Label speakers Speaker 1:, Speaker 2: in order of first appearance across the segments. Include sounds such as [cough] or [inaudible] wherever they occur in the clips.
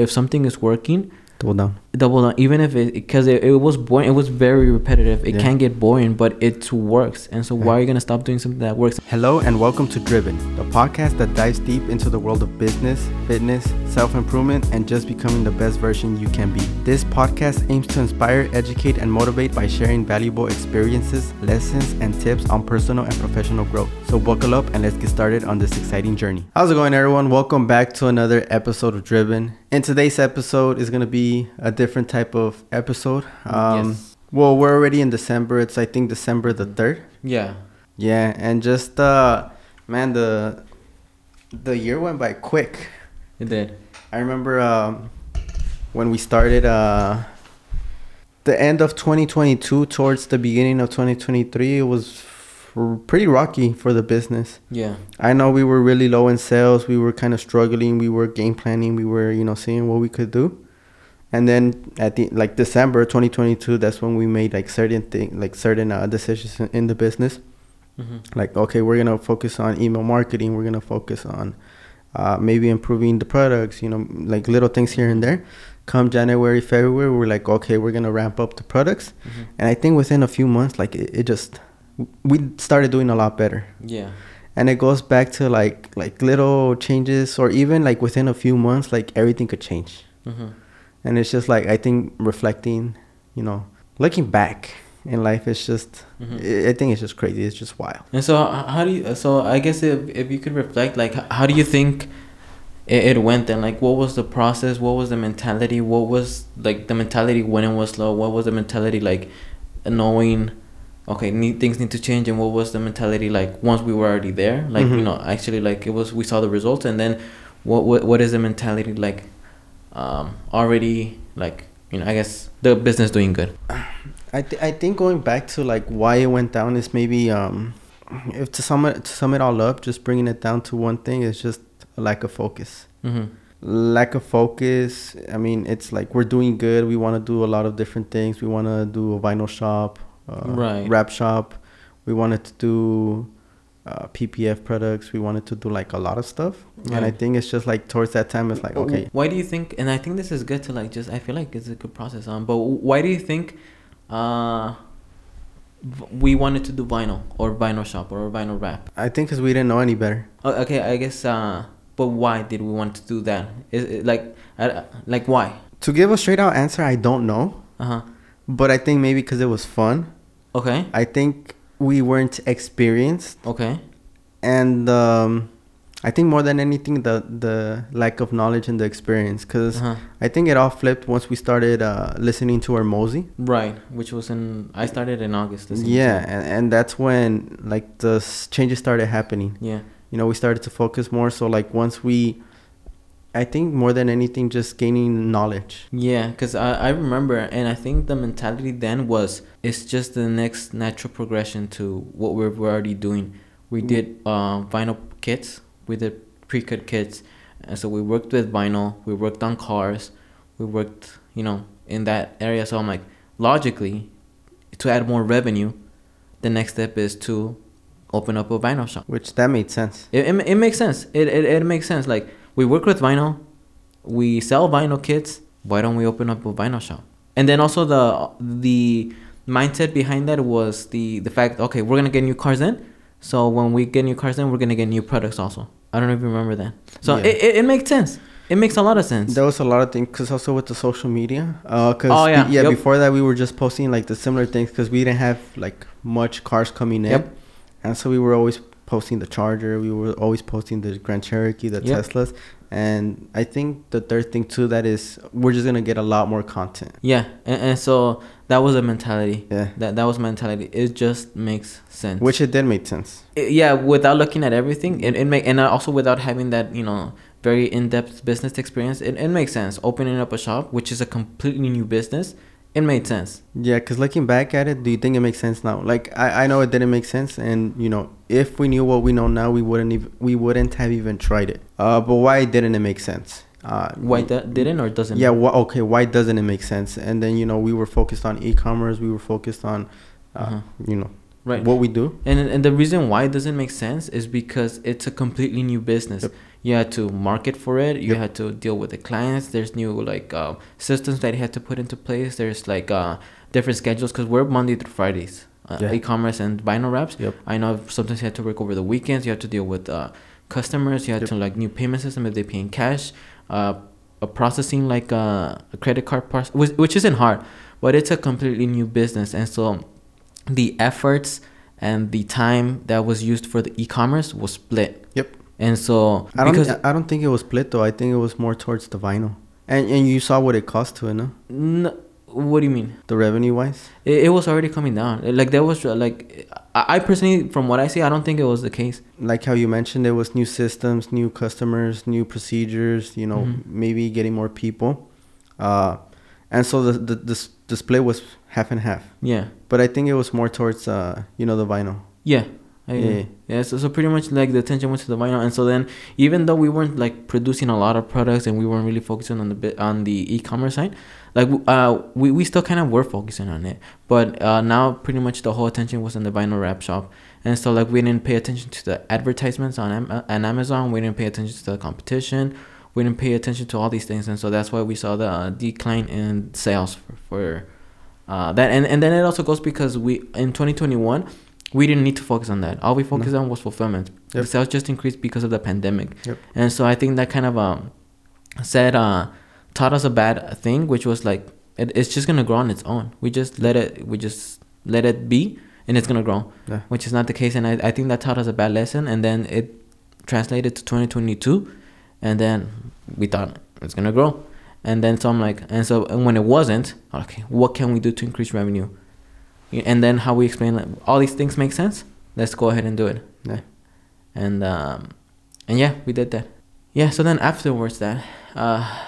Speaker 1: if something is working,
Speaker 2: Double down.
Speaker 1: double down. Even if it because it, it was boring, it was very repetitive. It
Speaker 2: Yeah.
Speaker 1: can get boring, but it works. And so why are you gonna stop doing something that works?
Speaker 2: Hello and welcome to Driven, the podcast that dives deep into the world of business, fitness, self improvement, and just becoming the best version you can be. This podcast aims to inspire, educate, and motivate by sharing valuable experiences, lessons, and tips on personal and professional growth. So, buckle up and let's get started on this exciting journey. How's it going, everyone? Welcome back to another episode of Driven. In today's episode is going to be a different type of episode. Um,
Speaker 1: Yes.
Speaker 2: Well, we're already in December. It's, I think, December the 3rd.
Speaker 1: Yeah.
Speaker 2: Yeah, and just uh man the the year went by quick.
Speaker 1: It did.
Speaker 2: I remember um when we started uh the end of 2022 towards the beginning of 2023 it was pretty rocky for the business.
Speaker 1: Yeah.
Speaker 2: I know we were really low in sales, we were kind of struggling, we were game planning, we were, you know, seeing what we could do. And then at the like December 2022 that's when we made like certain thing like certain uh, decisions in, in the business.
Speaker 1: Hmm
Speaker 2: like okay we're gonna focus on email marketing. We're gonna focus on uh, maybe improving the products you know like little things here and there. Come january february we're like okay we're gonna ramp up the products.
Speaker 1: Hmm
Speaker 2: and i think within a few months like it, it just we started doing a lot better
Speaker 1: Yeah.
Speaker 2: and it goes back to like like little changes or even like within a few months like everything could change
Speaker 1: hmm
Speaker 2: and it's just like i think reflecting you know looking back in life it's just
Speaker 1: Mhm.
Speaker 2: I I think it's just crazy it's just wild
Speaker 1: And so how do you? So I guess if if you could reflect, like, how do you think it, it went then? Like, what was the process? What was the mentality? What was like the mentality when it was slow? What was the mentality like, knowing, okay, need things need to change, and what was the mentality like once we were already there? Like, you
Speaker 2: Mhm.
Speaker 1: know, actually, like it was we saw the results, and then what what what is the mentality like, um, already like you know I guess the business doing good. [sighs]
Speaker 2: I th- I think going back to like why it went down is maybe um if to sum it to sum it all up, just bringing it down to one thing is just a lack of focus.
Speaker 1: Mm-hmm.
Speaker 2: Lack of focus. I mean, it's like we're doing good. We want to do a lot of different things. We want to do a vinyl shop, uh,
Speaker 1: Right.
Speaker 2: wrap shop. We wanted to do uh, PPF products. We wanted to do like a lot of stuff. And I think it's just like towards that time, it's like okay,
Speaker 1: Why do you think? And I think this is good to like just. I feel like it's a good process. Um, but why do you think, uh, we wanted to do vinyl or vinyl shop or vinyl wrap?
Speaker 2: I think because we didn't know any better.
Speaker 1: Uh, okay, I guess. Uh, but why did we want to do that? Is it like, uh, like why?
Speaker 2: To give a straight out answer, I don't know.
Speaker 1: Uh huh.
Speaker 2: But I think maybe because it was fun.
Speaker 1: Okay.
Speaker 2: I think we weren't experienced,
Speaker 1: Okay.
Speaker 2: and um, I think more than anything, the the lack of knowledge and the experience. Because
Speaker 1: Uh-huh.
Speaker 2: I think it all flipped once we started uh, listening to Hormozi.
Speaker 1: Right. Which was in. I started in August.
Speaker 2: Yeah, and, and that's when like the changes started happening.
Speaker 1: Yeah.
Speaker 2: You know, we started to focus more. So like once we, I think more than anything, just gaining knowledge.
Speaker 1: Yeah, because I, I remember, and I think the mentality then was it's just the next natural progression to what we're, we're already doing. We
Speaker 2: Mm.
Speaker 1: did uh, vinyl kits, we did pre cut kits, and so we worked with vinyl, we worked on cars, we worked, you know, in that area. So I'm like, logically, to add more revenue, the next step is to open up a vinyl shop.
Speaker 2: Which that made sense.
Speaker 1: It, it, it makes sense. It, it, it makes sense. Like, we work with vinyl, we sell vinyl kits. Why don't we open up a vinyl shop? And then also the the mindset behind that was the the fact okay we're gonna get new cars in, so when we get new cars in we're gonna get new products also. I don't know if you remember that. So
Speaker 2: Yeah.
Speaker 1: it, it, it makes sense. It makes a lot of sense.
Speaker 2: There was a lot of things because also with the social media. Uh, cause
Speaker 1: Oh, yeah.
Speaker 2: yeah.
Speaker 1: Yep.
Speaker 2: Before that, we were just posting like the similar things because we didn't have like much cars coming in.
Speaker 1: Yep.
Speaker 2: And so we were always posting the Charger. We were always posting the Grand Cherokee, the
Speaker 1: Yep.
Speaker 2: Teslas. And I think the third thing too that is we're just gonna get a lot more content.
Speaker 1: Yeah, and, and so that was a mentality.
Speaker 2: Yeah.
Speaker 1: That that was mentality. It just makes sense.
Speaker 2: Which it did make sense.
Speaker 1: it- yeah without looking at everything it, it make and also without having that you know very in-depth business experience it, it makes sense opening up a shop which is a completely new business it made sense
Speaker 2: Yeah, because looking back at it, do you think it makes sense now? Like I, I know it didn't make sense, and you know if we knew what we know now, we wouldn't even we wouldn't have even tried it. Uh, but why didn't it make sense? Uh,
Speaker 1: why that didn't or doesn't
Speaker 2: yeah wh- okay why doesn't it make sense and then you know we were focused on e-commerce we were focused on uh,
Speaker 1: Uh-huh.
Speaker 2: you know
Speaker 1: right
Speaker 2: what we do
Speaker 1: and and the reason why it doesn't make sense is because it's a completely new business
Speaker 2: Yep.
Speaker 1: You had to market for it you
Speaker 2: Yep.
Speaker 1: had to deal with the clients there's new like uh, systems that you had to put into place there's like uh, different schedules because we're monday through fridays uh,
Speaker 2: Yeah.
Speaker 1: e-commerce and vinyl wraps
Speaker 2: Yep.
Speaker 1: i know sometimes you have to work over the weekends you have to deal with uh, customers you had
Speaker 2: Yep.
Speaker 1: to like new payment system if they pay in cash uh, a processing like uh, a credit card process which, which isn't hard but it's a completely new business and so the efforts and the time that was used for the e-commerce was split
Speaker 2: Yep.
Speaker 1: And so
Speaker 2: I don't.
Speaker 1: because
Speaker 2: I don't think it was split though. I think it was more towards the vinyl. And and you saw what it cost to it, no?
Speaker 1: n- what do you mean
Speaker 2: The revenue wise.
Speaker 1: it, it was already coming down like there was uh, like I, I personally from what i see i don't think it was the case
Speaker 2: Like how you mentioned, there was new systems, new customers, new procedures. You know,
Speaker 1: Mhm.
Speaker 2: maybe getting more people. Uh, and so the the the, split was half and half.
Speaker 1: yeah
Speaker 2: But I think it was more towards uh you know the vinyl.
Speaker 1: yeah.
Speaker 2: Yeah.
Speaker 1: yeah. So, so pretty much like the attention went to the vinyl and so then even though we weren't like producing a lot of products and we weren't really focusing on the bit on the e-commerce side like uh we, we still kind of were focusing on it. But uh now pretty much the whole attention was on the vinyl wrap shop. And so like we didn't pay attention to the advertisements on Am- uh, on amazon. We didn't pay attention to the competition. We didn't pay attention to all these things. And so that's why we saw the uh, decline in sales for, for uh, that. And, and then it also goes because we in 2021 we didn't need to focus on that. All we focused on was fulfillment. The
Speaker 2: Yep.
Speaker 1: sales just increased because of the pandemic.
Speaker 2: Yep.
Speaker 1: and so i think that kind of um said uh taught us a bad thing which was like it, it's just gonna grow on its own. We just let it we just let it be and it's gonna grow
Speaker 2: Yeah.
Speaker 1: which is not the case. And I, I think that taught us a bad lesson. And then it translated to 2022 and then we thought it's gonna grow. And then so i'm like and so and when it wasn't okay what can we do to increase revenue and then how we explain like, all these things make sense? Let's go ahead and do it.
Speaker 2: Yeah.
Speaker 1: and um and yeah we did that. Yeah so then afterwards that uh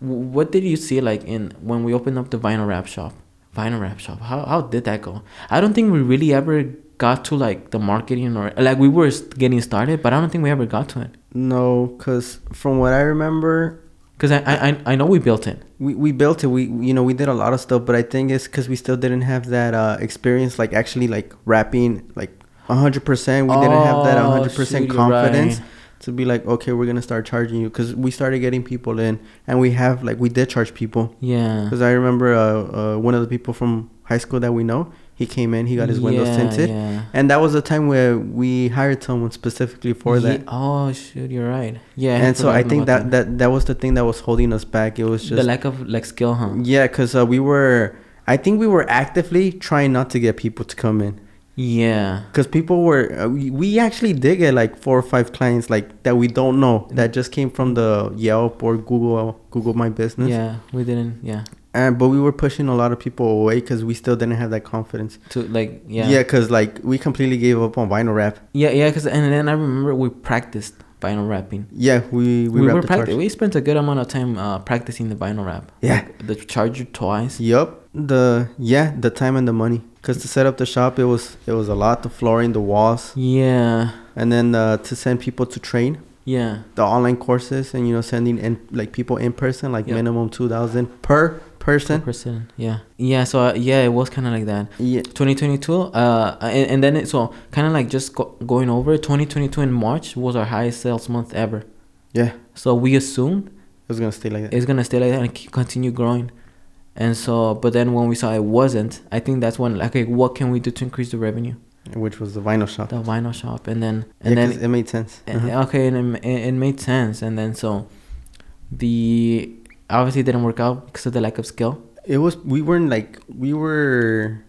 Speaker 1: what did you see like in when we opened up the vinyl wrap shop? Vinyl wrap shop how, how did that go? I don't think we really ever got to like the marketing or like we were getting started but i don't think we ever got to it.
Speaker 2: No, because from what I remember,
Speaker 1: because I, I I- know we built it
Speaker 2: we, we built it. We you know we did a lot of stuff, but I think it's because we still didn't have that uh, experience, like actually like wrapping like hundred percent. We didn't have that hundred percent confidence
Speaker 1: right.
Speaker 2: to be like, okay, we're gonna start charging you because we started getting people in, and we have like we did charge people.
Speaker 1: yeah
Speaker 2: Because I remember uh, uh, one of the people from high school that we know, he came in, he got his windows
Speaker 1: Yeah,
Speaker 2: tinted,
Speaker 1: yeah.
Speaker 2: and that was the time where we hired someone specifically for
Speaker 1: Ye-
Speaker 2: that.
Speaker 1: oh shoot you're right yeah
Speaker 2: and so I think
Speaker 1: about
Speaker 2: that, that that was the thing that was holding us back. It was just
Speaker 1: the lack of like skill huh
Speaker 2: yeah, because uh, we were, I think we were actively trying not to get people to come in.
Speaker 1: yeah
Speaker 2: Because people were, uh, we, we actually did get like four or five clients like that we don't know that just came from the Yelp or Google, Google My Business.
Speaker 1: yeah we didn't yeah
Speaker 2: And, but we were pushing a lot of people away because we still didn't have that confidence.
Speaker 1: to like yeah.
Speaker 2: Yeah, because like we completely gave up on vinyl wrap.
Speaker 1: Yeah yeah because and then i remember we practiced vinyl wrapping.
Speaker 2: Yeah, we, we,
Speaker 1: we, were practi- we spent a good amount of time uh, practicing the vinyl wrap.
Speaker 2: Yeah.
Speaker 1: Like, the charger twice.
Speaker 2: Yep The yeah, the time and the money. Cause to set up the shop, it was it was a lot. The flooring, the walls,
Speaker 1: yeah.
Speaker 2: And then uh, to send people to train.
Speaker 1: Yeah.
Speaker 2: The online courses, and you know sending in like people in person, like
Speaker 1: Yep.
Speaker 2: minimum two thousand per person.
Speaker 1: person yeah yeah so uh, yeah it was kind of like that
Speaker 2: Yeah,
Speaker 1: 2022 uh and, and then it so kind of like just go, going over 2022 in march was our highest sales month ever
Speaker 2: yeah,
Speaker 1: so we assumed
Speaker 2: was gonna stay like that.
Speaker 1: it's gonna stay like that and keep, continue growing and so but then when we saw it wasn't i think that's when like okay what can we do to increase the revenue
Speaker 2: Which was the vinyl shop.
Speaker 1: the vinyl shop and then
Speaker 2: Yeah,
Speaker 1: then
Speaker 2: it made sense.
Speaker 1: and-
Speaker 2: Uh-huh.
Speaker 1: okay and it, it made sense and then so the obviously it didn't work out because of the lack of skill
Speaker 2: It was we weren't like we were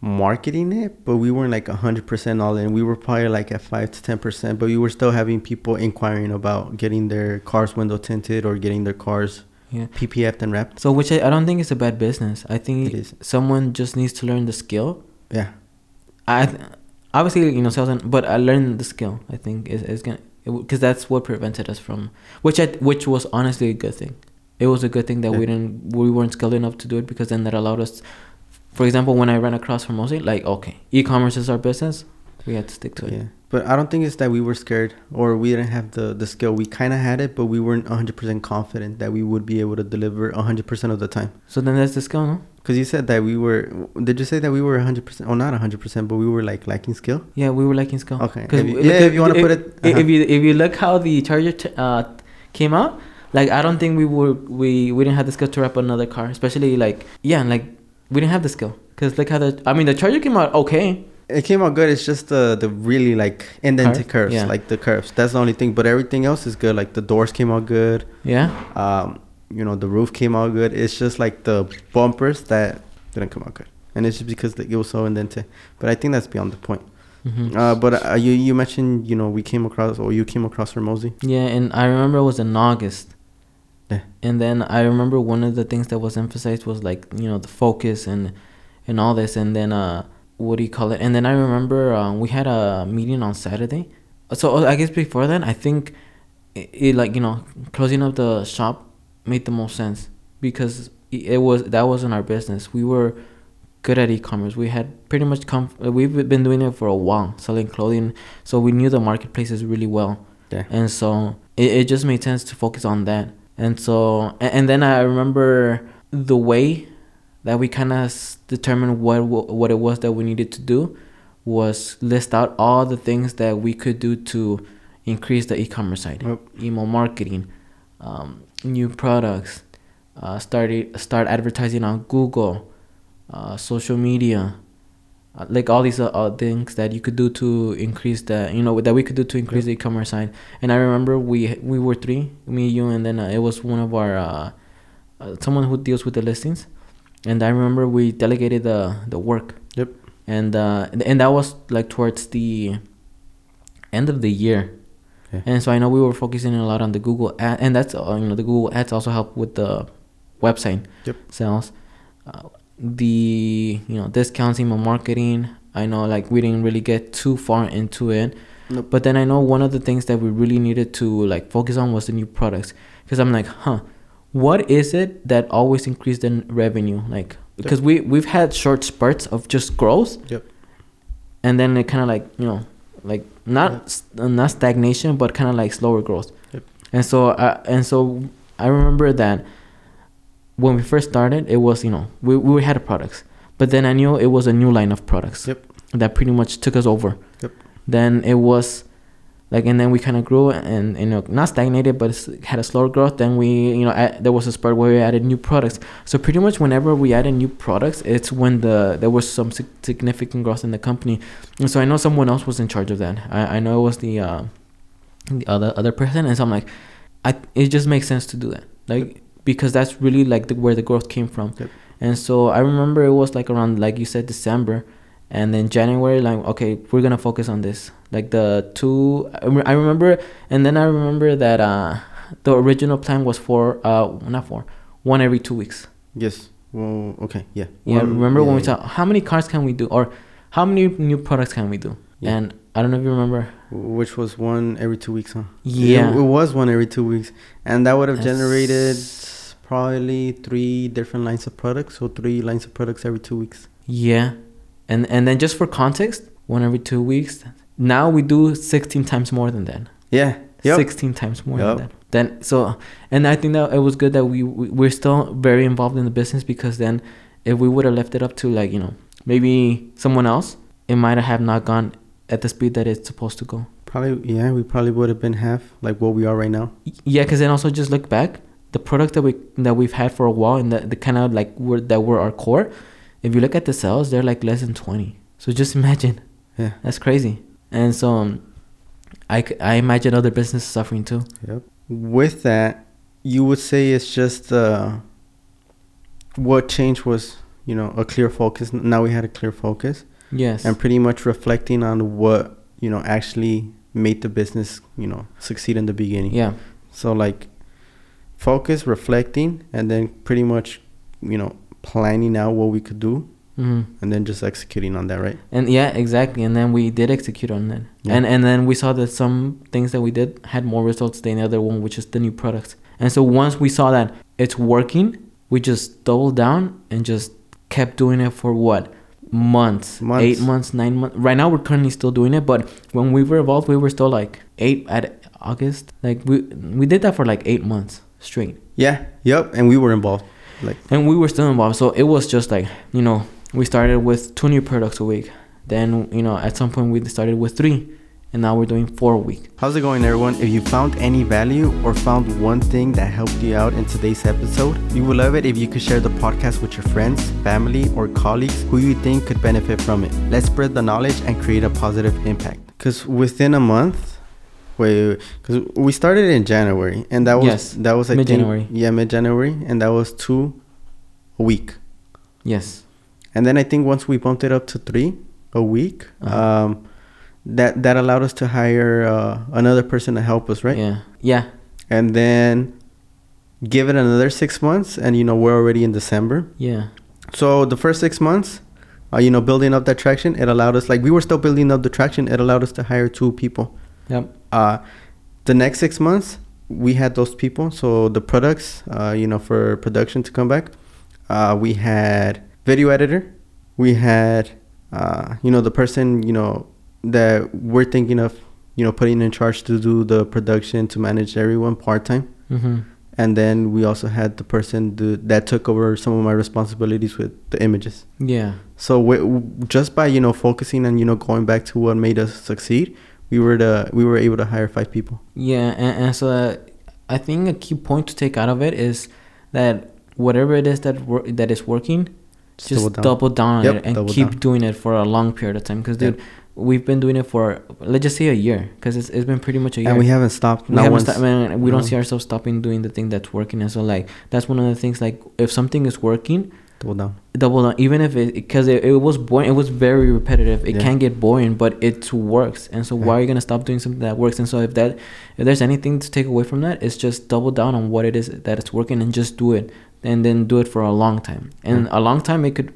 Speaker 2: marketing it, but we weren't like hundred percent all in. We were probably like at five to ten percent, but we were still having people inquiring about getting their cars window tinted or getting their cars
Speaker 1: yeah
Speaker 2: PPF'd and wrapped.
Speaker 1: so which I, I don't think is a bad business i think
Speaker 2: It is.
Speaker 1: someone just needs to learn the skill
Speaker 2: Yeah,
Speaker 1: I th- obviously you know sales, and, but I learned the skill. I think is is gonna because that's what prevented us from which I which was honestly a good thing. It was a good thing that we didn't we weren't skilled enough to do it because then that allowed us. For example, when I ran across Hormozi, like okay, e-commerce is our business. we had to stick to it.
Speaker 2: Yeah. But I don't think it's that we were scared or we didn't have the, the skill. We kind of had it, but we weren't 100% confident that we would be able to deliver 100% of the time.
Speaker 1: So then that's the skill, no?
Speaker 2: Because you said that we were, did you say that we were 100%? Oh, not 100%, but we were like lacking skill?
Speaker 1: Yeah, we were lacking skill.
Speaker 2: okay If you- yeah,
Speaker 1: at-
Speaker 2: if you want to put it.
Speaker 1: if
Speaker 2: uh-huh.
Speaker 1: you if you look how the Charger t- uh, came out, like I don't think we were we we didn't have the skill to wrap another car, especially like yeah, like we didn't have the skill because look how the I mean the Charger came out okay.
Speaker 2: It came out good. It's just the the really like indented
Speaker 1: Curve?
Speaker 2: curves,
Speaker 1: Yeah.
Speaker 2: like the curves. That's the only thing. But everything else is good. Like the doors came out good.
Speaker 1: Yeah,
Speaker 2: Um, you know the roof came out good. It's just like the bumpers that didn't come out good, and it's just because the, it was so indented. But I think that's beyond the point.
Speaker 1: hmm
Speaker 2: Uh, but uh, you you mentioned you know we came across or you came across Hormozi.
Speaker 1: yeah, and I remember it was in August.
Speaker 2: Yeah.
Speaker 1: And then I remember one of the things that was emphasized was like you know the focus and and all this, and then uh what do you call it? And then I remember um, we had a meeting on Saturday. So uh, I guess before then, I think it, it like you know closing up the shop made the most sense because it was that wasn't our business. We were good at e-commerce. We had pretty much come. uh, We've been doing it for a while, selling clothing, so we knew the marketplaces really well.
Speaker 2: Yeah.
Speaker 1: And so it, it just made sense to focus on that. And so and, and then I remember the way that we kind of determined what what it was that we needed to do was list out all the things that we could do to increase the e-commerce side
Speaker 2: Yep.
Speaker 1: email marketing um, new products uh, start start advertising on google uh, social media uh, like all these uh, things that you could do to increase the you know that we could do to increase the e-commerce side and i remember we we were three me you and then uh, it was one of our uh, uh, someone who deals with the listings and i remember we delegated the the work
Speaker 2: Yep.
Speaker 1: and uh and- that was like towards the end of the year
Speaker 2: Okay.
Speaker 1: and so i know we were focusing a lot on the google ad and that's uh, you know the google ads also help with the website
Speaker 2: Yep.
Speaker 1: sales uh, the you know discounts email marketing. I know like we didn't really get too far into it.
Speaker 2: Nope.
Speaker 1: but then i know one of the things that we really needed to like focus on was the new products. Because i'm like huh what is it that always increased in revenue? Like because we we've had short spurts of just growth.
Speaker 2: Yep.
Speaker 1: and then it kind of like you know like not s uh, not stagnation but kind of like slower growth.
Speaker 2: Yep.
Speaker 1: and so uh, and so i remember that when we first started it was you know we, we had products. But then i knew it was a new line of products
Speaker 2: Yep.
Speaker 1: that pretty much took us over.
Speaker 2: Yep.
Speaker 1: then it was like and then we kind of grew and you know not stagnated but had a slower growth. Then we you know add, there was a spurt where we added new products. So pretty much whenever we added new products it's when the there was some significant growth in the company. And so i know someone else was in charge of that. I, I know it was the uh, the other other person. And so i'm like i it just makes sense to do that. Like because that's really like the, where the growth came from
Speaker 2: Yep.
Speaker 1: and so i remember it was like around like you said december and then january like okay we're gonna focus on this like the two i remember and then i remember that uh the original plan was for uh not for one every two weeks
Speaker 2: Yes. Well. Okay. Yeah.
Speaker 1: yeah
Speaker 2: One-
Speaker 1: remember when we
Speaker 2: yeah,
Speaker 1: talked how many cars can we do or how many new products can we do
Speaker 2: Yeah.
Speaker 1: and i don't know if you remember
Speaker 2: Which was one every two weeks, huh?
Speaker 1: yeah
Speaker 2: It, it was one every two weeks, and that would have generated probably three different lines of products. So three lines of products every two weeks.
Speaker 1: Yeah, and and then just for context, one every two weeks. Now we do sixteen times more than that.
Speaker 2: Yeah. Yep.
Speaker 1: Sixteen times more
Speaker 2: Yep.
Speaker 1: than that. Then so, and I think that it was good that we, we we're still very involved in the business because then, if we would have left it up to like you know maybe someone else, it might have not gone at the speed that it's supposed to go.
Speaker 2: Probably. Yeah. We probably would have been half like what we are right now.
Speaker 1: Yeah, because then also just look back, the product that we that we've had for a while and the, the kind of like were that were our core. If you look at the sales, they're like less than twenty. So just [laughs] imagine.
Speaker 2: Yeah.
Speaker 1: That's crazy. And so um, I imagine other businesses suffering too.
Speaker 2: Yep. With that, you would say it's just uh, what changed was you know a clear focus. Now we had a clear focus.
Speaker 1: Yes.
Speaker 2: and pretty much reflecting on what you know actually made the business you know succeed in the beginning
Speaker 1: yeah.
Speaker 2: so like focus reflecting and then pretty much you know planning out what we could do
Speaker 1: hmm
Speaker 2: and then just executing on that right
Speaker 1: And yeah, exactly. And then we did execute on that.
Speaker 2: Yeah.
Speaker 1: And and then we saw that some things that we did had more results than the other one, which is the new products. And so once we saw that it's working, we just doubled down and just kept doing it for what months,
Speaker 2: Months.
Speaker 1: eight months, nine months. Right now, we're currently still doing it, but when we were involved, we were still like eight at August. Like we we did that for like eight months straight,
Speaker 2: Yeah. Yep. And we were involved. Like
Speaker 1: and we were still involved. So it was just like you know, we started with two new products a week. Then you know, at some point we started with three, and now we're doing four a week.
Speaker 2: How's it going, everyone? If you found any value or found one thing that helped you out in today's episode, we would love it if you could share the podcast with your friends, family, or colleagues who you think could benefit from it. Let's spread the knowledge and create a positive impact. Because within a month, wait, because we started in January, and that was
Speaker 1: Yes,
Speaker 2: that was I
Speaker 1: mid-January.
Speaker 2: think yeah mid January, and that was two a week.
Speaker 1: Yes.
Speaker 2: And then I think once we bumped it up to three a week,
Speaker 1: Uh-huh.
Speaker 2: um, that that allowed us to hire uh, another person to help us, right?
Speaker 1: Yeah. Yeah.
Speaker 2: And then give it another six months, and you know we're already in December.
Speaker 1: Yeah.
Speaker 2: So the first six months, uh, you know, building up that traction, it allowed us like we were still building up the traction. It allowed us to hire two people.
Speaker 1: Yep.
Speaker 2: Uh, the next six months, we had those people. So the products, uh, you know, for production to come back, uh, we had video editor, we had, uh, you know, the person, you know, that we're thinking of, you know, putting in charge to do the production to manage everyone part time.
Speaker 1: Mm-hmm.
Speaker 2: And then we also had the person do, that took over some of my responsibilities with the images.
Speaker 1: Yeah.
Speaker 2: So we, just by you know focusing and you know going back to what made us succeed, we were the we were able to hire five people.
Speaker 1: Yeah, and, and so uh, I think a key point to take out of it is that whatever it is that wor- that is working,
Speaker 2: Just double
Speaker 1: double
Speaker 2: down.
Speaker 1: down, on
Speaker 2: Yep,
Speaker 1: it and keep
Speaker 2: down.
Speaker 1: doing it for a long period of time. Because dude, we've been doing it for let's just say a year, because it's, it's been pretty much a year.
Speaker 2: And we haven't stopped.
Speaker 1: We haven't man, we
Speaker 2: No.
Speaker 1: don't see ourselves stopping doing the thing that's working, and so like that's one of the things. Like if something is working,
Speaker 2: double down.
Speaker 1: double down even if it because it, it was boring it was very repetitive it
Speaker 2: Yeah.
Speaker 1: can get boring but it works and so why are you gonna stop doing something that works and so if that if there's anything to take away from that it's just double down on what it is that it's working and just do it and then do it for a long time and
Speaker 2: Yeah.
Speaker 1: a long time it could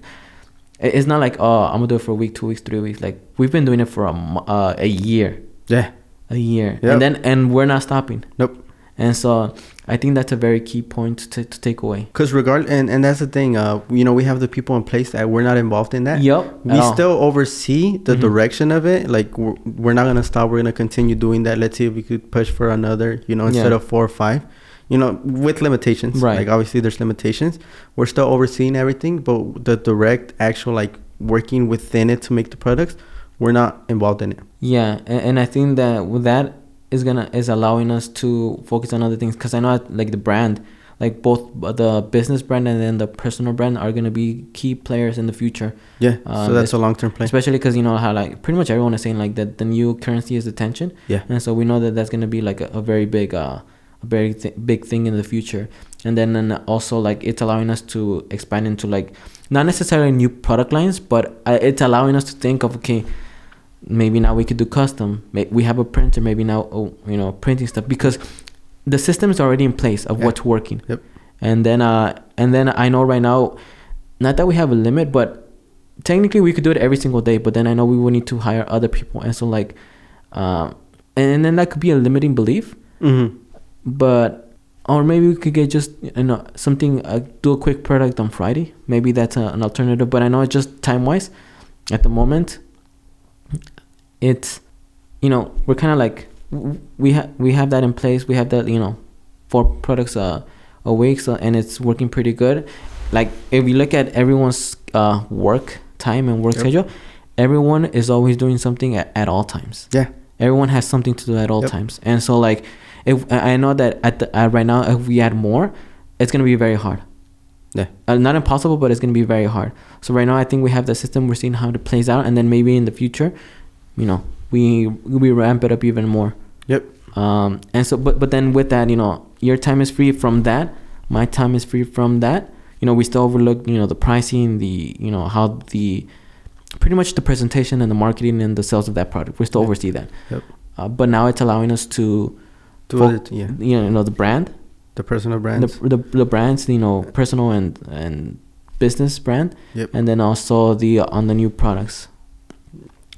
Speaker 1: it's not like oh i'm gonna do it for a week two weeks three weeks like we've been doing it for a uh, a year
Speaker 2: Yeah.
Speaker 1: a year
Speaker 2: Yep.
Speaker 1: and then and we're not stopping
Speaker 2: Nope.
Speaker 1: and so i think that's a very key point to, to take away
Speaker 2: Because regard and and that's the thing. Uh, you know, we have the people in place that we're not involved in that.
Speaker 1: Yep.
Speaker 2: We
Speaker 1: at all.
Speaker 2: still oversee the
Speaker 1: Mhm.
Speaker 2: direction of it. Like we're, we're not gonna stop. We're gonna continue doing that. Let's see if we could push for another. You know, instead
Speaker 1: Yeah.
Speaker 2: of four or five. You know, with limitations.
Speaker 1: Right.
Speaker 2: Like obviously there's limitations. We're still overseeing everything, but the direct actual like working within it to make the products, we're not involved in it.
Speaker 1: Yeah, and, and I think that with that is gonna is allowing us to focus on other things because I know like the brand, like both the business brand and then the personal brand are gonna be key players in the future.
Speaker 2: Yeah.
Speaker 1: Uh,
Speaker 2: so that's a long term play.
Speaker 1: Especially because you know how like pretty much everyone is saying like that the new currency is attention,
Speaker 2: Yeah.
Speaker 1: and so we know that that's gonna be like a, a very big uh very th- big thing in the future. And then and also like it's allowing us to expand into like not necessarily new product lines, but uh, it's allowing us to think of okay maybe now we could do custom. We have a printer, maybe now oh, you know printing stuff because the system is already in place of
Speaker 2: Yeah.
Speaker 1: what's working.
Speaker 2: Yep.
Speaker 1: And then uh and then I know right now, not that we have a limit, but technically we could do it every single day. But then I know we would need to hire other people, and so like, um, and then that could be a limiting belief.
Speaker 2: Mm-hmm.
Speaker 1: But or maybe we could get just you know something uh, do a quick product on Friday. Maybe that's a, an alternative. But I know it's just time wise, at the moment, it's you know we're kind of like we have we have that in place. We have that you know four products uh, a week, so and it's working pretty good. Like if you look at everyone's uh, work time and work
Speaker 2: Yep.
Speaker 1: schedule, everyone is always doing something at, at all times
Speaker 2: Yeah.
Speaker 1: everyone has something to do at all
Speaker 2: Yep.
Speaker 1: times and so like if i know that at the uh, right now if we add more it's going to be very hard
Speaker 2: Yeah.
Speaker 1: uh, not impossible but it's going to be very hard so right now i think we have the system we're seeing how it plays out and then maybe in the future you know we we ramp it up even more
Speaker 2: Yep.
Speaker 1: um and so but but then with that you know your time is free from that my time is free from that you know we still overlook you know the pricing the you know how the pretty much the presentation and the marketing and the sales of that product we still
Speaker 2: Yep.
Speaker 1: oversee that
Speaker 2: Yep.
Speaker 1: uh, but now it's allowing us to
Speaker 2: Do
Speaker 1: Fo-
Speaker 2: other t- yeah.
Speaker 1: you know the brand
Speaker 2: The personal brands.
Speaker 1: the, the the brands you know personal and and business brand
Speaker 2: Yep.
Speaker 1: and then also the uh, on the new products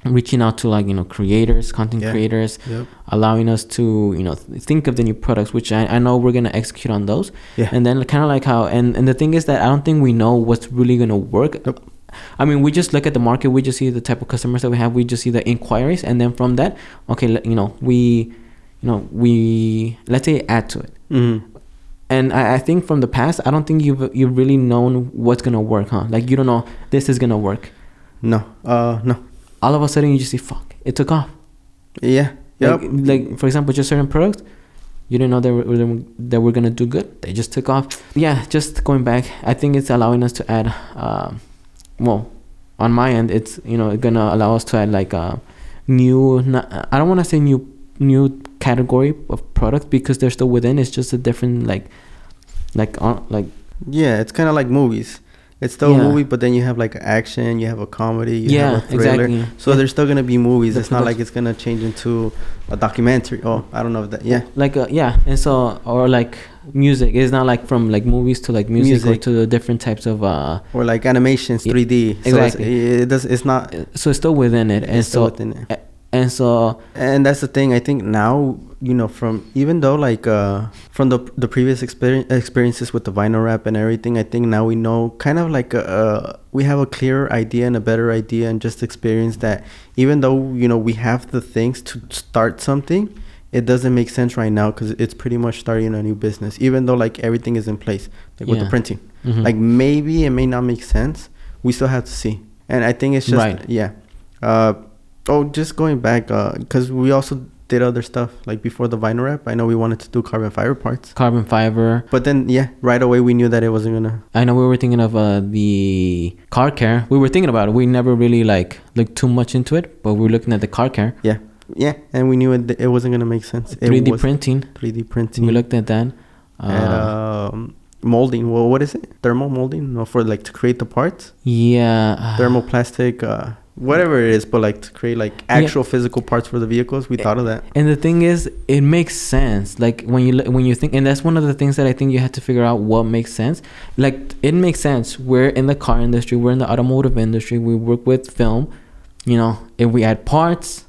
Speaker 1: reaching out to like you know creators content
Speaker 2: Yeah.
Speaker 1: creators
Speaker 2: Yep.
Speaker 1: allowing us to you know th- think of the new products which I, I know we're gonna execute on those
Speaker 2: Yeah.
Speaker 1: and then kind of like how and and the thing is that I don't think we know what's really gonna work
Speaker 2: Nope.
Speaker 1: I mean, we just look at the market. We just see the type of customers that we have. We just see the inquiries, and then from that, okay, you know, we, you know, we let's say add to it.
Speaker 2: hmm
Speaker 1: And I, I think from the past, I don't think you've you've really known what's gonna work, huh? Like you don't know this is gonna work.
Speaker 2: No. Uh, no.
Speaker 1: All of a sudden, you just see, fuck, it took off.
Speaker 2: Yeah. Yep.
Speaker 1: Like, like for example, just certain products, you didn't know that were that we're gonna do good. They just took off. Yeah, just going back, I think it's allowing us to add. Um, well, on my end, it's you know gonna allow us to add like a new. Not, I don't want to say new new category of products because they're still within. It's just a different like, like on like
Speaker 2: yeah, it's kind of like movies. It's still
Speaker 1: Yeah.
Speaker 2: a movie, but then you have like action, you have a comedy, you
Speaker 1: yeah
Speaker 2: have a thriller.
Speaker 1: exactly.
Speaker 2: So
Speaker 1: Yeah.
Speaker 2: there's still gonna be movies.
Speaker 1: The
Speaker 2: it's not like it's gonna change into a documentary. Oh, I don't know if that. Yeah.
Speaker 1: like uh, yeah and so or like music it's not like from like movies to like music,
Speaker 2: Music.
Speaker 1: or to the different types of uh
Speaker 2: Or like animations, 3D. So
Speaker 1: exactly.
Speaker 2: It's, it does. It's not.
Speaker 1: so it's still within it and
Speaker 2: still
Speaker 1: so
Speaker 2: within it.
Speaker 1: And so
Speaker 2: And that's the thing. I think now, you know, from even though like uh from the the previous experience experiences with the vinyl wrap and everything, I think now we know kind of like uh we have a clearer idea and a better idea and just experience that even though you know we have the things to start something, it doesn't make sense right now because it's pretty much starting a new business. Even though like everything is in place, like with the
Speaker 1: Yeah.
Speaker 2: printing,
Speaker 1: mhm.
Speaker 2: like maybe it may not make sense. We still have to see. And I think it's just
Speaker 1: Right.
Speaker 2: yeah. Uh, oh, just going back because we also did other stuff like before the vinyl wrap. I know we wanted to do carbon fiber parts,
Speaker 1: carbon fiber
Speaker 2: but then yeah, right away we knew that it wasn't gonna.
Speaker 1: i know we were thinking of uh the car care we were thinking about it we never really like looked too much into it but we were looking at the car care
Speaker 2: Yeah, yeah, and we knew it. It wasn't gonna make sense.
Speaker 1: 3d printing
Speaker 2: 3D printing.
Speaker 1: we looked at that
Speaker 2: and
Speaker 1: uh,
Speaker 2: um, molding. Well, what is it? Thermal molding? No, for like to create the parts.
Speaker 1: yeah
Speaker 2: Thermoplastic. Uh, whatever it is, but like to create like actual physical parts for the vehicles. We thought of that.
Speaker 1: And the thing is, it makes sense. Like when you when you think, and that's one of the things that I think you have to figure out what makes sense. Like it makes sense. We're in the car industry. We're in the automotive industry. We work with film. You know, if we add parts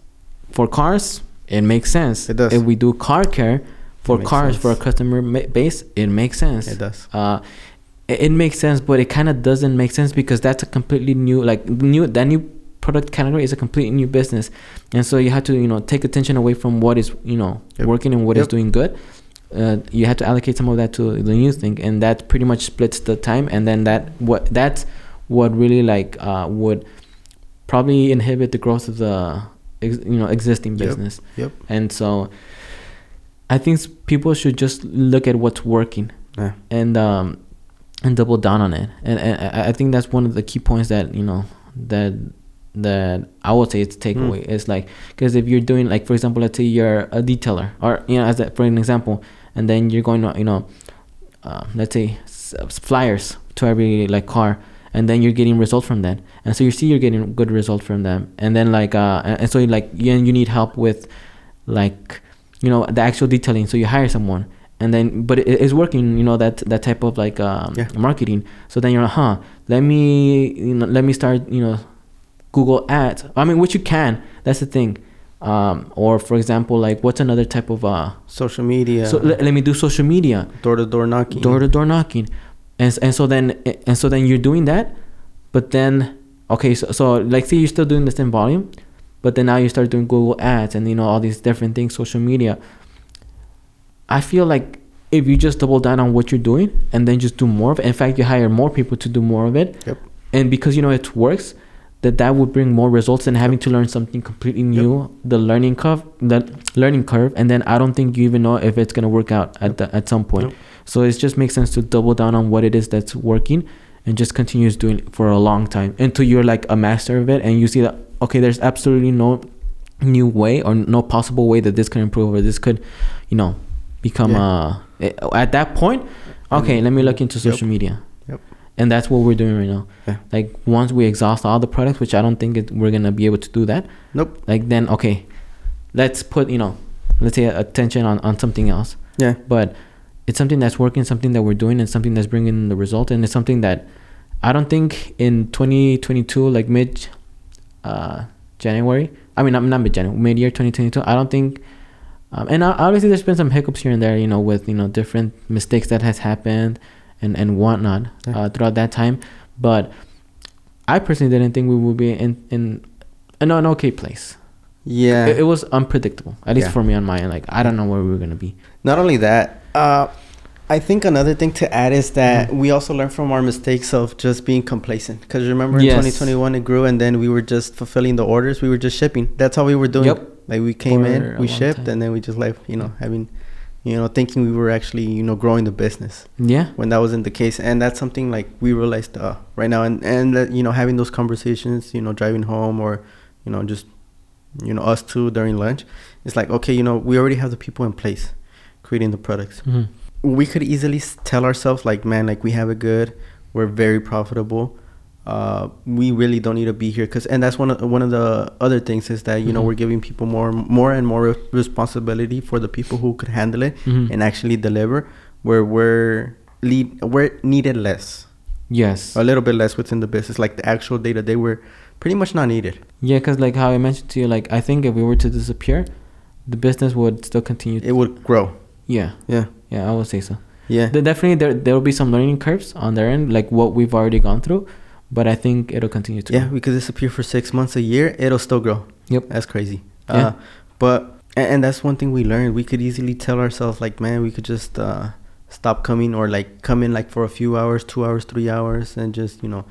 Speaker 1: for cars, it makes sense.
Speaker 2: It does.
Speaker 1: If we do car care for cars for a customer base, it makes sense.
Speaker 2: It does.
Speaker 1: Uh, it, it makes sense, but it kind of doesn't make sense because that's a completely new, like new that new product category is a completely new business, and so you have to you know take attention away from what is you know
Speaker 2: Yep.
Speaker 1: working and what is
Speaker 2: Yep.
Speaker 1: doing good. Uh, you have to allocate some of that to the new thing, and that pretty much splits the time, and then that what that's what really like uh, would probably inhibit the growth of the ex, you know existing business.
Speaker 2: Yep.
Speaker 1: And so, I think people should just look at what's working
Speaker 2: Yeah.
Speaker 1: and um and double down on it and, and I- i think that's one of the key points that you know that that i would say it's takeaway.
Speaker 2: Mm.
Speaker 1: It's like because if you're doing like for example let's say you're a detailer or you know as a, for an example and then you're going to you know uh, let's say flyers to every like car and then you're getting results from that. And so you see you're getting good results from them. And then like uh and, so like you, you need help with like you know the actual detailing. So you hire someone and then but it, it's working you know that that type of like um,
Speaker 2: Yeah.
Speaker 1: marketing. So then you're like huh let me you know let me start you know google ads. I mean which you can. That's the thing. Um, or for example like what's another type of uh
Speaker 2: Social media.
Speaker 1: so let, let me do social media.
Speaker 2: Door to door knocking.
Speaker 1: door to door knocking. And, and so then and so then you're doing that but then okay so, so like say you're still doing the same volume but then now you start doing google ads and you know all these different things social media. I feel like if you just double down on what you're doing and then just do more of it in fact you hire more people to do more of it.
Speaker 2: Yep.
Speaker 1: and because you know it works that that would bring more results than having to learn something completely new the learning curve the learning curve and then i don't think you even know if it's going to work out at the, at some point
Speaker 2: Nope.
Speaker 1: so it just makes sense to double down on what it is that's working and just continues doing it for a long time until you're like a master of it and you see that okay there's absolutely no new way or no possible way that this can improve or this could you know become
Speaker 2: Yeah.
Speaker 1: uh at that point okay let me look into
Speaker 2: Yep.
Speaker 1: social media
Speaker 2: Yep.
Speaker 1: And that's what we're doing right now like once we exhaust all the products which i don't think it, we're gonna be able to do that
Speaker 2: Nope.
Speaker 1: like then okay let's put you know let's say attention on, on something else
Speaker 2: Yeah.
Speaker 1: but it's something that's working something that we're doing and something that's bringing the result and it's something that i don't think in 2022 like mid uh january i mean not, not mid january mid year 2022 i don't think um, and obviously there's been some hiccups here and there you know with you know different mistakes that has happened and and whatnot
Speaker 2: Yeah.
Speaker 1: uh, throughout that time but I personally didn't think we would be in in an, an okay place.
Speaker 2: Yeah.
Speaker 1: It, it was unpredictable, at least
Speaker 2: Yeah.
Speaker 1: for me on my end. Like I don't know where we were gonna be.
Speaker 2: Not only that, uh, I think another thing to add is that
Speaker 1: Mhm.
Speaker 2: we also learned from our mistakes of just being complacent. Because remember
Speaker 1: Yes.
Speaker 2: in 2021 it grew and then we were just fulfilling the orders. We were just shipping. That's how we were doing.
Speaker 1: Yep.
Speaker 2: Like we came
Speaker 1: For
Speaker 2: in, we shipped,
Speaker 1: time.
Speaker 2: and then we just left. You know, having, you know, thinking we were actually you know growing the business
Speaker 1: Yeah.
Speaker 2: when that wasn't the case. And that's something like we realized uh, right now. And and uh, you know having those conversations, you know, driving home or you know just you know us two during lunch, it's like okay, you know, we already have the people in place, creating the products
Speaker 1: hmm
Speaker 2: we could easily tell ourselves like man like we have it good we're very profitable uh, we really don't need to be here because and that's one of one of the other things is that you know
Speaker 1: Mhm.
Speaker 2: we're giving people more more and more re- responsibility for the people who could handle it
Speaker 1: Mhm.
Speaker 2: and actually deliver where we're lead we're needed less
Speaker 1: Yes.
Speaker 2: a little bit less within the business like the actual data they were pretty much not needed
Speaker 1: Yeah, because like how I mentioned to you, like I think if we were to disappear, the business would still continue.
Speaker 2: it would grow
Speaker 1: yeah,
Speaker 2: yeah
Speaker 1: yeah, I would say so.
Speaker 2: yeah
Speaker 1: There definitely there there will be some learning curves on their end, like what we've already gone through, but I think it'll continue to.
Speaker 2: Yeah,
Speaker 1: grow.
Speaker 2: we could disappear for six months, a year. It'll still grow.
Speaker 1: Yep.
Speaker 2: That's crazy.
Speaker 1: Yeah.
Speaker 2: Uh, but and, that's one thing we learned. We could easily tell ourselves like, man, we could just uh, stop coming or like come in like for a few hours, two hours, three hours, and just you know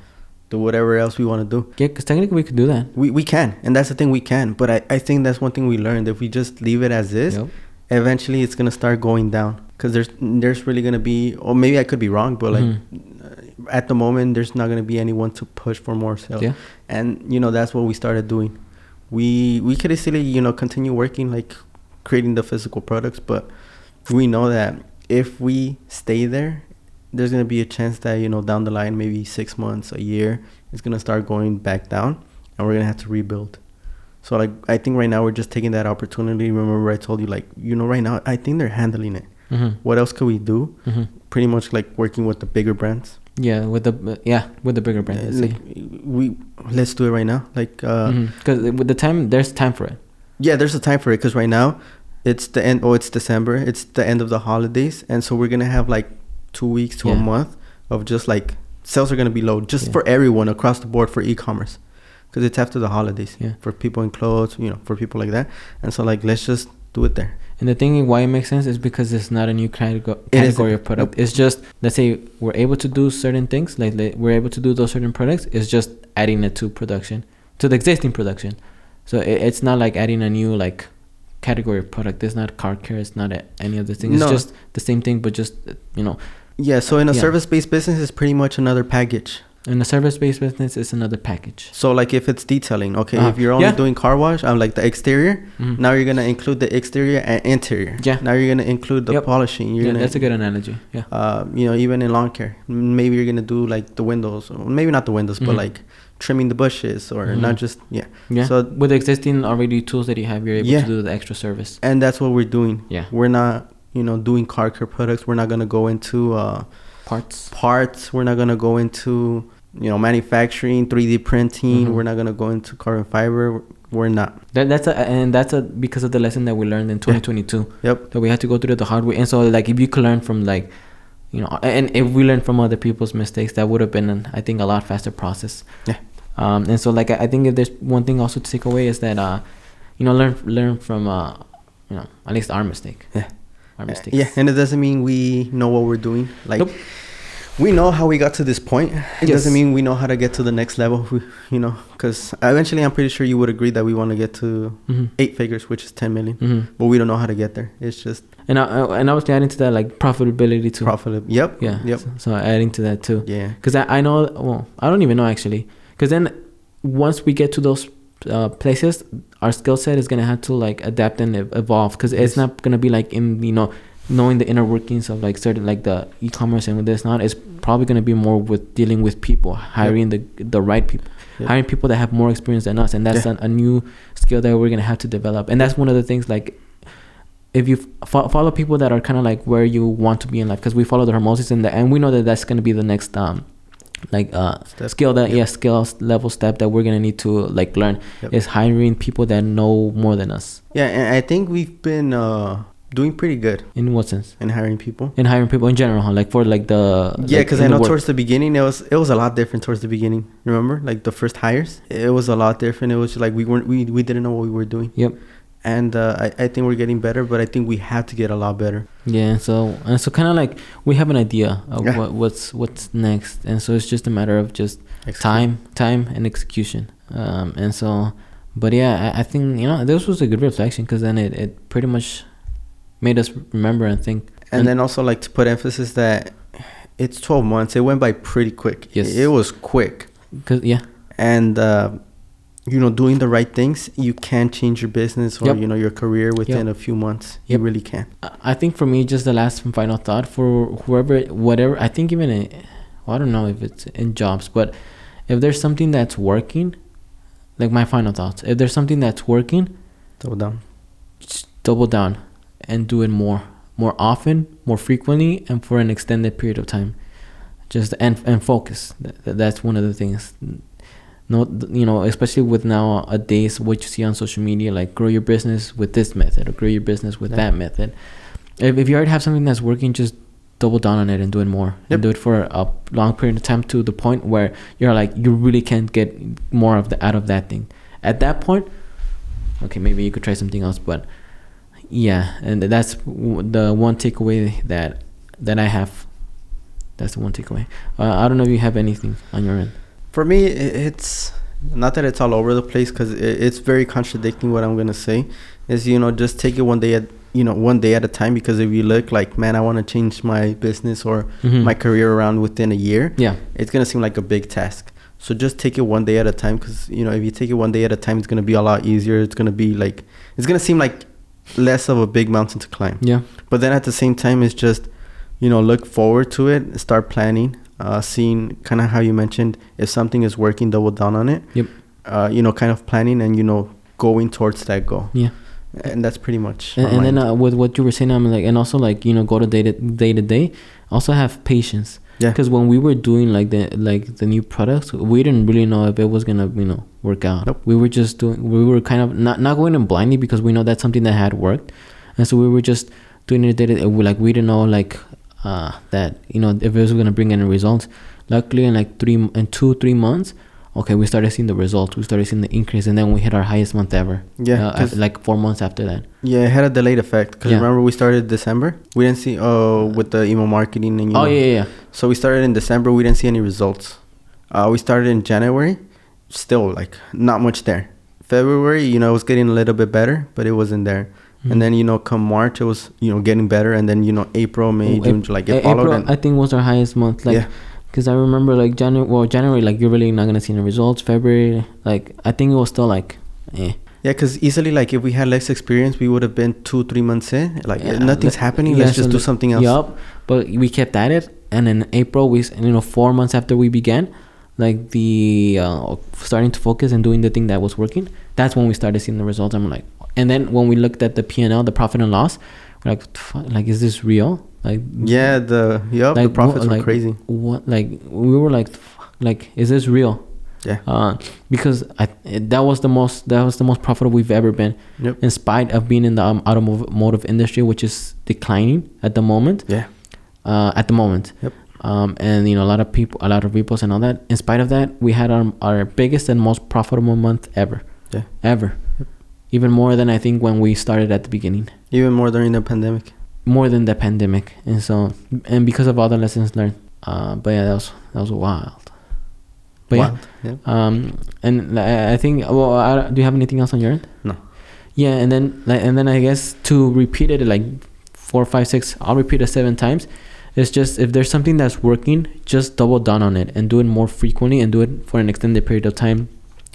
Speaker 2: do whatever else we want to do.
Speaker 1: Yeah, because technically we could do that.
Speaker 2: We we can, and that's the thing we can. But I I think that's one thing we learned. If we just leave it as is,
Speaker 1: Yep.
Speaker 2: eventually it's gonna start going down. Cause there's there's really gonna be, or maybe I could be wrong, but like
Speaker 1: Mhm.
Speaker 2: At the moment there's not gonna be anyone to push for more sales.
Speaker 1: Yeah.
Speaker 2: and you know that's what we started doing. We we could easily you know continue working like creating the physical products but we know that if we stay there there's going to be a chance that you know down the line maybe six months a year it's going to start going back down and we're going to have to rebuild. So like i think right now we're just taking that opportunity. Remember i told you like you know right now i think they're handling it.
Speaker 1: Mm-hmm.
Speaker 2: what else could we do?
Speaker 1: Mm-hmm.
Speaker 2: pretty much like working with the bigger brands
Speaker 1: Yeah, with the yeah with the bigger brand.
Speaker 2: Uh,
Speaker 1: let's
Speaker 2: like we let's do it right now like uh
Speaker 1: Because with the time, there's time for it.
Speaker 2: Yeah, there's a time for it because right now it's the end. Oh, it's December. It's the end of the holidays, and so we're gonna have like two weeks to a month of just like sales are gonna be low just
Speaker 1: Yeah.
Speaker 2: for everyone across the board for e-commerce because it's after the holidays.
Speaker 1: Yeah.
Speaker 2: For people in clothes, you know, for people like that, and so like let's just do it there.
Speaker 1: And the thing why it makes sense is because it's not a new category category of product.
Speaker 2: Nope.
Speaker 1: It's just let's say we're able to do certain things, like, we're able to do those certain products. It's just adding it to production, to the existing production. So it, it's not like adding a new like category of product. It's not car care. It's not any other thing. It's
Speaker 2: No.
Speaker 1: just the same thing, but just you know,
Speaker 2: Yeah. So in a
Speaker 1: Yeah.
Speaker 2: service-based business, it's pretty much another package.
Speaker 1: In a service-based business, it's another package.
Speaker 2: So like if it's detailing, okay,
Speaker 1: Uh-huh.
Speaker 2: if you're only
Speaker 1: Yeah.
Speaker 2: doing car wash, I'm like the exterior.
Speaker 1: Mhm.
Speaker 2: Now you're gonna include the exterior and interior.
Speaker 1: Yeah.
Speaker 2: Now you're gonna include the
Speaker 1: Yep.
Speaker 2: polishing. You're
Speaker 1: yeah,
Speaker 2: gonna
Speaker 1: that's a good analogy. Yeah.
Speaker 2: uh, you know, even in lawn care, maybe you're gonna do like the windows, maybe not the windows, but
Speaker 1: Mhm.
Speaker 2: like trimming the bushes, or
Speaker 1: Mhm.
Speaker 2: not just yeah.
Speaker 1: Yeah.
Speaker 2: So
Speaker 1: with the existing already tools that you have, you're able
Speaker 2: Yeah.
Speaker 1: to do the extra service.
Speaker 2: and that's what we're doing.
Speaker 1: Yeah.
Speaker 2: We're not, you know, doing car care products. We're not gonna go into uh,
Speaker 1: Parts.
Speaker 2: parts. We're not gonna go into you know manufacturing, 3D printing.
Speaker 1: Mhm.
Speaker 2: We're not gonna go into carbon fiber. We're not.
Speaker 1: That that's a and that's a because of the lesson that we learned in 2022
Speaker 2: Yep.
Speaker 1: that we had to go through the hard way. And so like if you could learn from like, you know, and if we learn from other people's mistakes, that would have been an, I think a lot faster process.
Speaker 2: Yeah.
Speaker 1: Um, and so like I I think if there's one thing also to take away is that uh, you know, learn learn from uh, you know, at least our mistake.
Speaker 2: Yeah.
Speaker 1: Our mistakes.
Speaker 2: Yeah, and it doesn't mean we know what we're doing. Like,
Speaker 1: Nope.
Speaker 2: We know how we got to this point. It
Speaker 1: Yes.
Speaker 2: doesn't mean we know how to get to the next level. [laughs] You know, because eventually, I'm pretty sure you would agree that we want to get to
Speaker 1: Mm-hmm.
Speaker 2: eight figures, which is 10 million,
Speaker 1: Mm-hmm.
Speaker 2: but we don't know how to get there. It's just
Speaker 1: And I, I- and I was adding to that like profitability too.
Speaker 2: profitable. Yep.
Speaker 1: Yeah.
Speaker 2: Yep.
Speaker 1: So, so adding to that too.
Speaker 2: Yeah.
Speaker 1: Because I, I know, well, I don't even know actually. Because then once we get to those uh, places, our skill set is going to have to like adapt and evolve. Because
Speaker 2: Yes.
Speaker 1: it's not going to be like in, you know, knowing the inner workings of like certain, like the e commerce and this not. It's probably going to be more with dealing with people, hiring the the right people,
Speaker 2: Yep.
Speaker 1: hiring people that have more experience than us. And that's
Speaker 2: Yeah.
Speaker 1: a, a new skill that we're going to have to develop. And that's one of the things like, if you fo- follow people that are kind of like where you want to be in life, because we follow the Hormozis and the, and we know that that's going to be the next um like uh
Speaker 2: Step.
Speaker 1: skill that
Speaker 2: Yep.
Speaker 1: yeah skill level step that we're gonna need to like learn
Speaker 2: Yep.
Speaker 1: is hiring people that know more than us.
Speaker 2: Yeah, and I think we've been uh doing pretty good
Speaker 1: In what sense?
Speaker 2: in hiring people.
Speaker 1: In hiring people in general, huh? like for like the
Speaker 2: Yeah, because
Speaker 1: in
Speaker 2: I know
Speaker 1: work.
Speaker 2: towards the beginning it was it was a lot different towards the beginning. Remember, like the first hires, it was a lot different. It was like we weren't we, we didn't know what we were doing.
Speaker 1: Yep.
Speaker 2: And uh, I I think we're getting better, but I think we have to get a lot better.
Speaker 1: Yeah, so and so kind of like we have an idea of
Speaker 2: Yeah.
Speaker 1: what what's what's next, and so it's just a matter of just
Speaker 2: Execute.
Speaker 1: time, time, and execution. Um, and so, but yeah, I, I think you know this was a good reflection because then it, it pretty much made us remember and think.
Speaker 2: And then also like to put emphasis that it's 12 months. It went by pretty quick.
Speaker 1: Yes.
Speaker 2: It was quick.
Speaker 1: cause yeah,
Speaker 2: And uh, you know, doing the right things, you can change your business or
Speaker 1: Yep.
Speaker 2: you know your career within
Speaker 1: Yep.
Speaker 2: a few months.
Speaker 1: Yep.
Speaker 2: You really can.
Speaker 1: I- I think for me, just the last and final thought for whoever, whatever. I think even in, well, I don't know if it's in jobs, but if there's something that's working, like my final thoughts, if there's something that's working,
Speaker 2: Double down.
Speaker 1: just double down and do it more more often more frequently and for an extended period of time. Just and and focus. Th- th- that's one of the things. No you know especially with now a days what you see on social media like grow your business with this method or grow your business with
Speaker 2: Yeah.
Speaker 1: that method. If, if you already have something that's working just double down on it and do it more.
Speaker 2: Yep.
Speaker 1: and do it for a long period of time to the point where you're like you really can't get more of the out of that thing. At that point okay maybe you could try something else but yeah and that's the one takeaway that that i have that's the one takeaway uh, i don't know if you have anything on your end
Speaker 2: For me, it's not that it's all over the place because it's very contradicting what I'm gonna say. Is you know just take it one day at you know one day at a time because if you look like man, I want to change my business or
Speaker 1: Mhm.
Speaker 2: my career around within a year,
Speaker 1: yeah
Speaker 2: it's gonna seem like a big task. So just take it one day at a time because you know if you take it one day at a time, it's gonna be a lot easier. It's gonna be like it's gonna seem like less of a big mountain to climb.
Speaker 1: yeah
Speaker 2: But then at the same time, it's just, you know, look forward to it, start planning, uh, seeing kind of how you mentioned if something is working, double down on it.
Speaker 1: Yep.
Speaker 2: Uh, you know, kind of planning and you know going towards that goal,
Speaker 1: yeah
Speaker 2: and that's pretty much.
Speaker 1: and, and then uh, with what you were saying i'm like and also like you know go to day to day to day also have patience
Speaker 2: yeah,
Speaker 1: because when we were doing like the like the new products we didn't really know if it was gonna you know work out
Speaker 2: Nope.
Speaker 1: we were just doing we were kind of not not going in blindly because we know that's something that had worked and so we were just doing it day. We- like we didn't know like uh that you know if it was gonna bring any results luckily in like three in two three months okay we started seeing the results we started seeing the increase and then we hit our highest month ever
Speaker 2: yeah,
Speaker 1: uh, like four months after that
Speaker 2: yeah. It had a delayed effect because
Speaker 1: Yeah.
Speaker 2: remember we started December. We didn't see oh with the email marketing and you
Speaker 1: oh
Speaker 2: know,
Speaker 1: yeah yeah, yeah.
Speaker 2: So we started in December. We didn't see any results. Uh, we started in January. Still, like not much there. February, you know, it was getting a little bit better, but it wasn't there.
Speaker 1: Mhm.
Speaker 2: And then you know, come March, it was you know getting better. And then you know, April, May, June, July,
Speaker 1: A-
Speaker 2: it followed.
Speaker 1: April,
Speaker 2: and
Speaker 1: I think was our highest month. Like,
Speaker 2: yeah,
Speaker 1: because I remember like January. Well, January, like you're really not gonna see any results. February, like I think it was still like, eh.
Speaker 2: yeah, because easily, like if we had less experience, we would have been two, three months in. Like
Speaker 1: Yeah,
Speaker 2: nothing's happening.
Speaker 1: yeah,
Speaker 2: Let's just do something else.
Speaker 1: Yup. But we kept at it, and in April, we you know four months after we began, like the uh, starting to focus and doing the thing that was working. That's when we started seeing the results. I'm like, and then when we looked at the P and L, the profit and loss, we're like, like is this real? Like
Speaker 2: Yeah, the yep, the
Speaker 1: Like,
Speaker 2: profits
Speaker 1: what-
Speaker 2: were
Speaker 1: like,
Speaker 2: crazy.
Speaker 1: what like we were like "Fuck, like is this real
Speaker 2: Yeah.
Speaker 1: uh because i that was the most that was the most profitable we've ever been
Speaker 2: Yep.
Speaker 1: in spite of being in the um, automotive industry which is declining at the moment
Speaker 2: Yeah.
Speaker 1: uh at the moment
Speaker 2: Yep.
Speaker 1: um and you know a lot of people a lot of repos and all that in spite of that we had our, our biggest and most profitable month ever
Speaker 2: Yeah.
Speaker 1: ever
Speaker 2: Yep.
Speaker 1: even more than i think when we started at the beginning
Speaker 2: Even more during the pandemic.
Speaker 1: More than the pandemic and so and because of all the lessons learned uh but yeah that was that was wild but yeah
Speaker 2: Wild. Yeah.
Speaker 1: um and I I think well I, do you have anything else on your end
Speaker 2: No.
Speaker 1: yeah and then like and then I guess to repeat it like four five six I'll repeat it seven times it's just if there's something that's working just double down on it and do it more frequently and do it for an extended period of time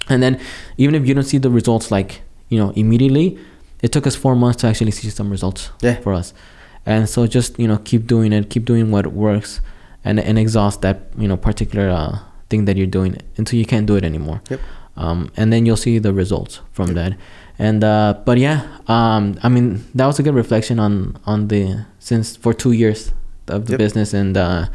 Speaker 1: and then even if you don't see the results like you know immediately it took us four months to actually see some results
Speaker 2: Yeah.
Speaker 1: for us and so just you know keep doing it keep doing what works and and exhaust that you know particular uh, thing that you're doing until you can't do it anymore
Speaker 2: Yep.
Speaker 1: um, and then you'll see the results from
Speaker 2: Yep.
Speaker 1: that and uh, but yeah um, i mean that was a good reflection on on the since for two years of the
Speaker 2: Yep.
Speaker 1: business and uh,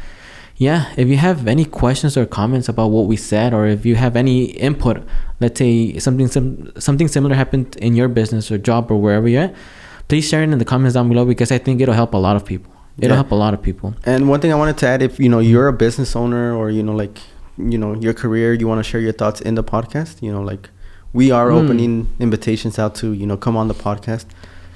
Speaker 1: yeah if you have any questions or comments about what we said or if you have any input let's say something sim- something similar happened in your business or job or wherever you're at please share it in the comments down below because I think it'll help a lot of people. It'll
Speaker 2: Yeah.
Speaker 1: help a lot of people.
Speaker 2: And one thing I wanted to add, if you know you're a business owner or you know like you know your career, you want to share your thoughts in the podcast. You know like we are
Speaker 1: Mm.
Speaker 2: opening invitations out to you know come on the podcast.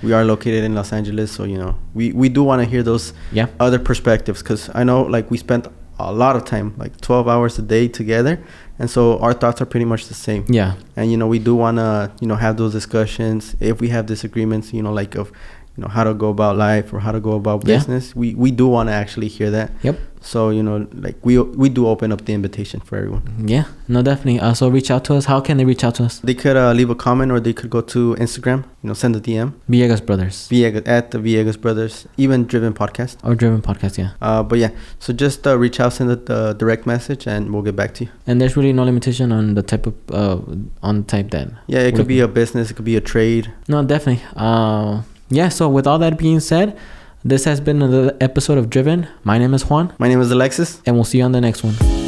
Speaker 2: We are located in Los Angeles, so you know we we do want to hear those
Speaker 1: Yeah.
Speaker 2: other perspectives because I know like we spent a lot of time, like 12 hours a day together, and so our thoughts are pretty much the same.
Speaker 1: Yeah.
Speaker 2: And you know we do want to you know have those discussions if we have disagreements, you know like of you know how to go about life or how to go about
Speaker 1: Yeah.
Speaker 2: business. We we do want to actually hear that.
Speaker 1: Yep.
Speaker 2: So you know, like we we do open up the invitation for everyone.
Speaker 1: Yeah. No, definitely. Uh, so reach out to us. How can they reach out to us?
Speaker 2: They could uh, leave a comment or they could go to Instagram. You know, send a DM.
Speaker 1: Villegas Brothers
Speaker 2: Villegas at the Villegas Brothers, even Driven Podcast.
Speaker 1: or Driven Podcast. Yeah.
Speaker 2: Uh, but yeah, so just uh, reach out, send a direct message, and we'll get back to you.
Speaker 1: And there's really no limitation on the type of uh on type then
Speaker 2: Yeah, it could be a business, it could be a trade.
Speaker 1: No, definitely. Uh, yeah. So with all that being said, this has been another episode of Driven. My name is Juan,
Speaker 2: My name is Alexis.
Speaker 1: and we'll see you on the next one.